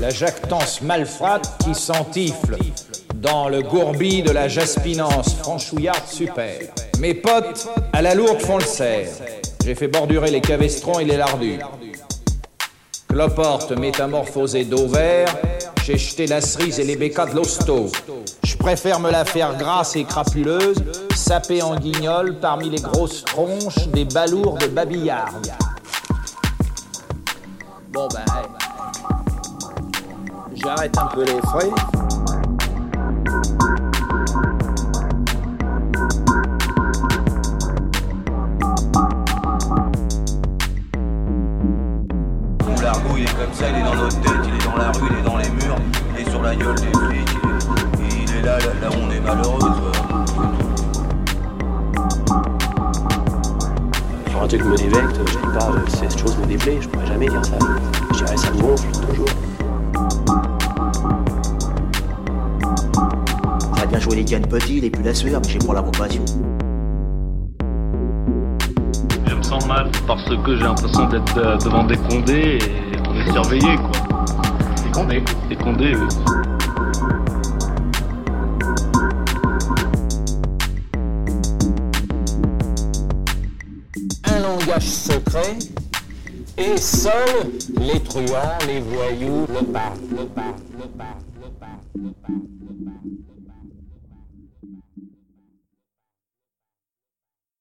La jactance malfrate qui s'entifle dans le gourbi de la jaspinance franchouillarde super. Mes potes, à la lourde, font le cerf. J'ai fait bordurer les cavestrons et les lardus. Cloporte métamorphosée d'Auvert, j'ai jeté la cerise et les bécats de l'hosto. Je préfère me la faire grasse et crapuleuse, sapée en guignol parmi les grosses tronches des balourds de babillard. Bon ben, j'arrête un peu les frais. L'argot il est comme ça, il est dans notre tête, il est dans la rue, il est dans les murs, il est sur la gueule des flics, il est, il est là, là, là où on est malheureux. Sur un truc me dévecte, je dis pas euh, cette chose me déplaît, je pourrais jamais dire ça. Je dirais ça me gonfle toujours. Bien joué les cannes petits, les plus la sueur, mais j'ai pour la compassion. Je me sens mal parce que j'ai l'impression d'être euh, devant des condés et on est surveillé quoi. Des condés Des condés, oui. un langage secret et seuls les truands, les voyous le parlent, le parlent, le parlent, le parlent, le parlent, le parlent.